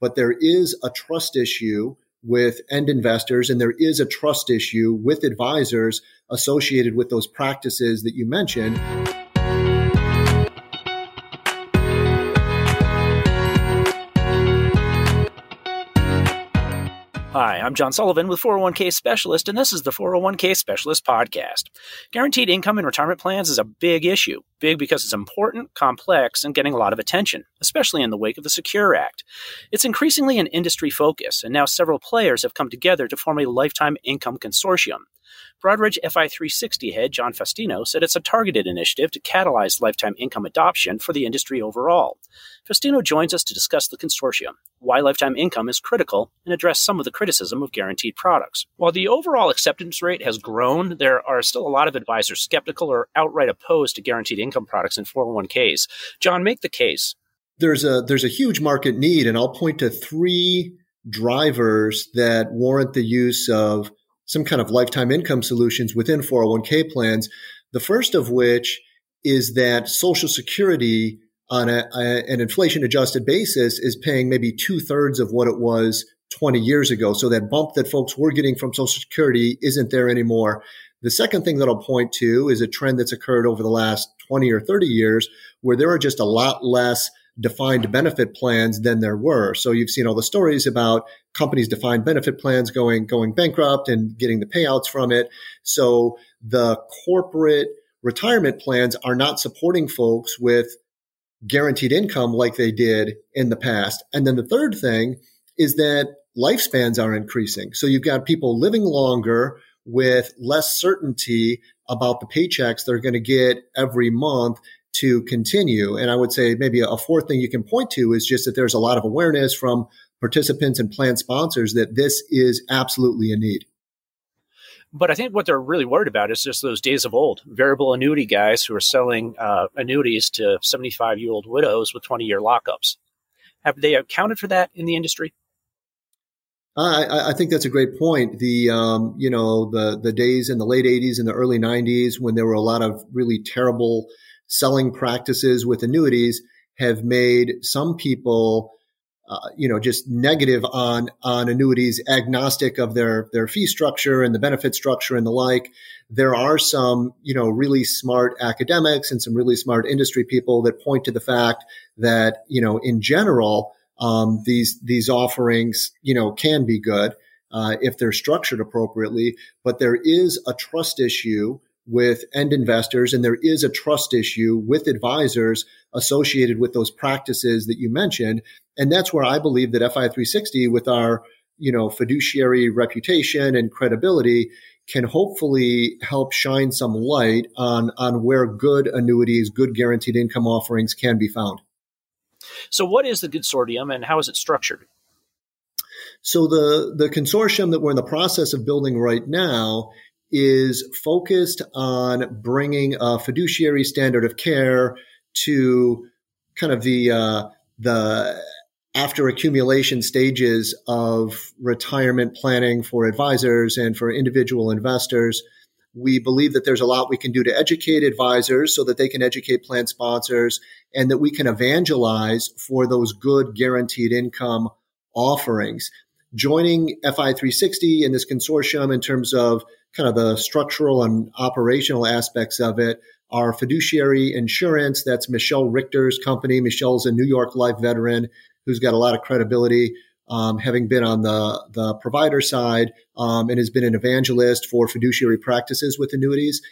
but there is a trust issue with end investors and there is a trust issue with advisors associated with those practices that you mentioned. Hi, I'm John Sullivan with 401k Specialist, and this is the 401k Specialist Podcast. Guaranteed income in retirement plans is a big issue. Big because it's important, complex, and getting a lot of attention, especially in the wake of the Secure Act. It's increasingly an industry focus, and now several players have come together to form a lifetime income consortium. Broadridge FI360 head John Faustino said it's a targeted initiative to catalyze lifetime income adoption for the industry overall. Faustino joins us to discuss the consortium, why lifetime income is critical, and address some of the criticism of guaranteed products. While the overall acceptance rate has grown, there are still a lot of advisors skeptical or outright opposed to guaranteed income products in 401ks. John, make the case. There's a there's a huge market need, and I'll point to three drivers that warrant the use of some kind of lifetime income solutions within 401k plans. The first of which is that Social Security on a, a, an inflation adjusted basis is paying maybe two thirds of what it was 20 years ago. So that bump that folks were getting from Social Security isn't there anymore. The second thing that I'll point to is a trend that's occurred over the last 20 or 30 years where there are just a lot less defined benefit plans than there were. So you've seen all the stories about companies' defined benefit plans going going bankrupt and getting the payouts from it. So the corporate retirement plans are not supporting folks with guaranteed income like they did in the past. And then the third thing is that lifespans are increasing. So you've got people living longer with less certainty about the paychecks they're going to get every month to continue. And I would say maybe a fourth thing you can point to is just that there's a lot of awareness from participants and plan sponsors that this is absolutely a need. But I think what they're really worried about is just those days of old variable annuity guys who are selling uh, annuities to 75 year old widows with 20 year lockups. Have they accounted for that in the industry? I, I, think that's a great point. The um, you know the the days in the late '80s and the early '90s when there were a lot of really terrible selling practices with annuities have made some people, uh, you know, just negative on on annuities, agnostic of their their fee structure and the benefit structure and the like. There are some, you know, really smart academics and some really smart industry people that point to the fact that, you know, in general, um, these these offerings, you know, can be good. Uh, if they're structured appropriately, but there is a trust issue with end investors, and there is a trust issue with advisors associated with those practices that you mentioned. And that's where I believe that FI360, with our you know fiduciary reputation and credibility, can hopefully help shine some light on on where good annuities, good guaranteed income offerings can be found. So, what is the consortium, and how is it structured? So the the consortium that we're in the process of building right now is focused on bringing a fiduciary standard of care to kind of the uh, the after accumulation stages of retirement planning for advisors and for individual investors. We believe that there's a lot we can do to educate advisors so that they can educate plan sponsors and that we can evangelize for those good guaranteed income offerings. Joining FI360 in this consortium in terms of kind of the structural and operational aspects of it are fiduciary insurance. That's Michelle Richter's company. Michelle's a New York Life veteran who's got a lot of credibility, um, having been on the, the provider side um, and has been an evangelist for fiduciary practices with annuities.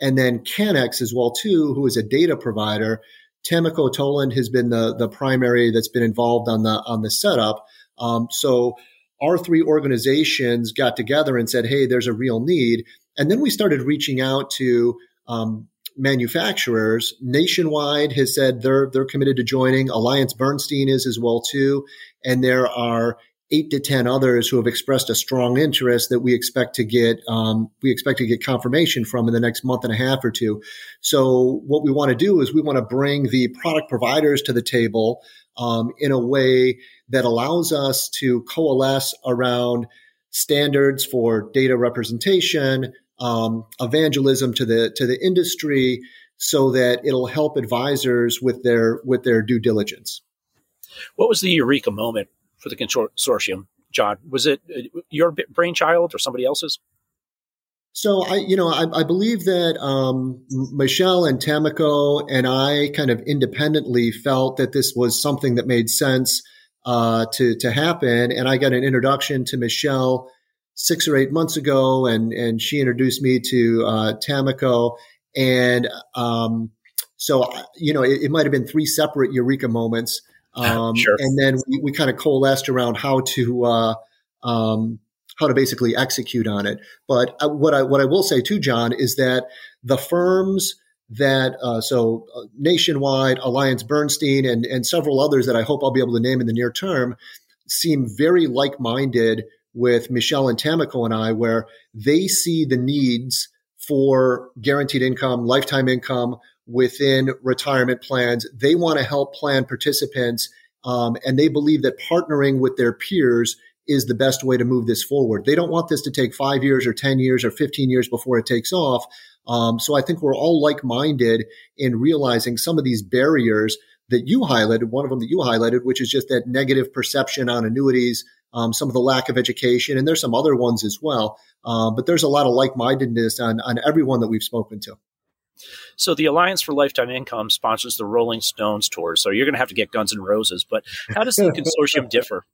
And then CANNEX as well, too, who is a data provider. Tamiko Toland has been the, the primary that's been involved on the on the setup. Um, so our three organizations got together and said, hey, there's a real need. And then we started reaching out to um, manufacturers. Nationwide has said they're they're committed to joining. Alliance Bernstein is as well too, and there are eight to ten others who have expressed a strong interest that we expect to get um, we expect to get confirmation from in the next month and a half or two. So what we want to do is we want to bring the product providers to the table um, in a way that allows us to coalesce around standards for data representation, um, evangelism to the to the industry, so that it'll help advisors with their with their due diligence. What was the eureka moment for the consortium, John? Was it uh, your brainchild or somebody else's? So I, you know, I, I believe that um, Michelle and Tamiko and I kind of independently felt that this was something that made sense uh, to to happen, and I got an introduction to Michelle six or eight months ago, and and she introduced me to uh, Tamiko, and um, so you know, it, it might have been three separate eureka moments, um, sure. and then we, we kind of coalesced around how to. Uh, um, how to basically execute on it. But uh, what I what I will say too, John, is that the firms that uh, so uh, nationwide Alliance Bernstein and and several others that I hope I'll be able to name in the near term seem very like minded with Michelle and Tamiko and I, where they see the needs for guaranteed income, lifetime income within retirement plans. They want to help plan participants. Um, and they believe that partnering with their peers is the best way to move this forward. They don't want this to take five years or 10 years or 15 years before it takes off. Um, so I think we're all like minded in realizing some of these barriers that you highlighted, one of them that you highlighted, which is just that negative perception on annuities, um, some of the lack of education, and there's some other ones as well. Uh, but there's a lot of like mindedness on, on everyone that we've spoken to. So the Alliance for Lifetime Income sponsors the Rolling Stones tour. So you're going to have to get Guns N' Roses. But how does the consortium differ?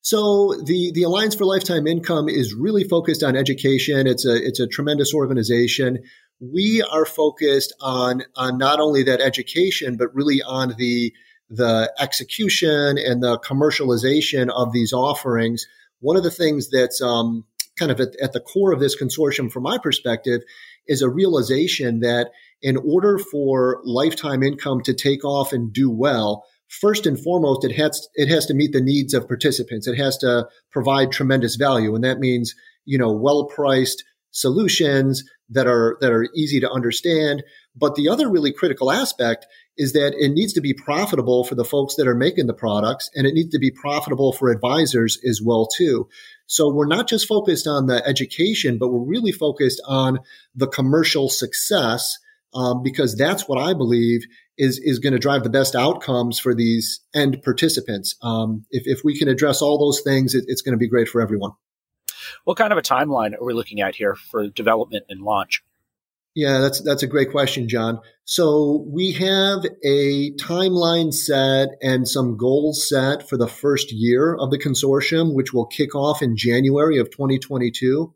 So the the Alliance for Lifetime Income is really focused on education. It's a it's a tremendous organization. We are focused on on not only that education, but really on the the execution and the commercialization of these offerings. One of the things that's um, kind of at, at the core of this consortium, from my perspective, is a realization that in order for lifetime income to take off and do well, first and foremost, it has it has to meet the needs of participants. It has to provide tremendous value, and that means you know well priced solutions that are that are easy to understand. But the other really critical aspect is that it needs to be profitable for the folks that are making the products, and it needs to be profitable for advisors as well too. So we're not just focused on the education, but we're really focused on the commercial success um, because that's what I believe is is going to drive the best outcomes for these end participants. Um, if if we can address all those things, it, it's going to be great for everyone. What kind of a timeline are we looking at here for development and launch? Yeah, that's that's a great question, John. So we have a timeline set and some goals set for the first year of the consortium, which will kick off in January of 2022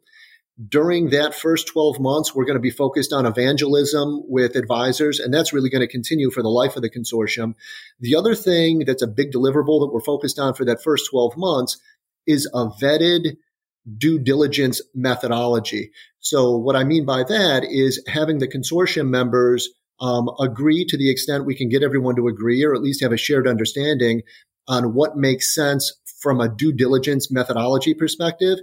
during that first 12 months, we're going to be focused on evangelism with advisors, and that's really going to continue for the life of the consortium. The other thing that's a big deliverable that we're focused on for that first 12 months is a vetted due diligence methodology. So, what I mean by that is having the consortium members um, agree to the extent we can get everyone to agree, or at least have a shared understanding on what makes sense from a due diligence methodology perspective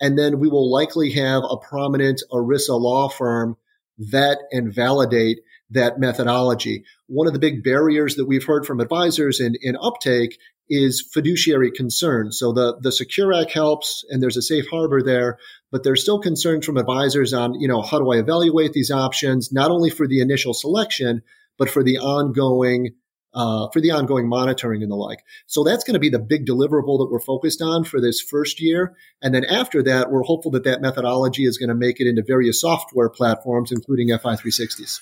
and then we will likely have a prominent ERISA law firm vet and validate that methodology. One of the big barriers that we've heard from advisors in, in uptake is fiduciary concerns. So the, the Secure Act helps and there's a safe harbor there, but there's still concerns from advisors on, you know, how do I evaluate these options, not only for the initial selection, but for the ongoing uh, for the ongoing monitoring and the like. So that's going to be the big deliverable that we're focused on for this first year. And then after that, we're hopeful that that methodology is going to make it into various software platforms, including FI360s.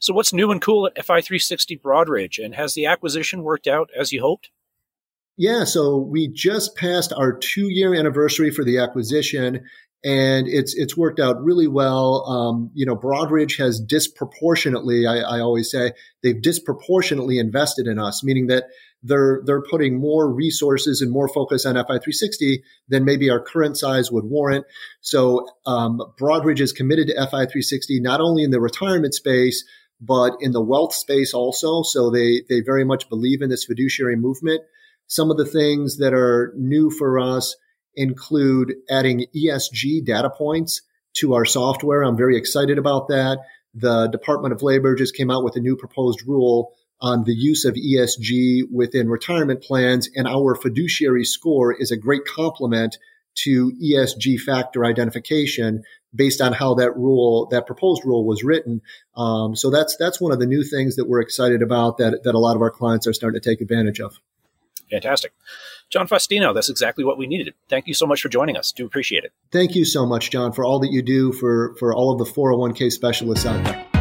So what's new and cool at FI360 Broadridge, and has the acquisition worked out as you hoped? Yeah, so we just passed our two year anniversary for the acquisition, and it's it's worked out really well. Um, you know, Broadridge has disproportionately, I, I, always say, they've disproportionately invested in us, meaning that they're they're putting more resources and more focus on FI360 than maybe our current size would warrant. So um, Broadridge is committed to FI360 not only in the retirement space but in the wealth space also. So they they very much believe in this fiduciary movement. Some of the things that are new for us include adding ESG data points to our software. I'm very excited about that. The Department of Labor just came out with a new proposed rule on the use of ESG within retirement plans, and our fiduciary score is a great complement to ESG factor identification based on how that rule, that proposed rule was written. Um, so that's that's one of the new things that we're excited about that that a lot of our clients are starting to take advantage of. Fantastic. John Faustino, that's exactly what we needed. Thank you so much for joining us. Do appreciate it. Thank you so much, John, for all that you do for, for all of the 401k specialists out there.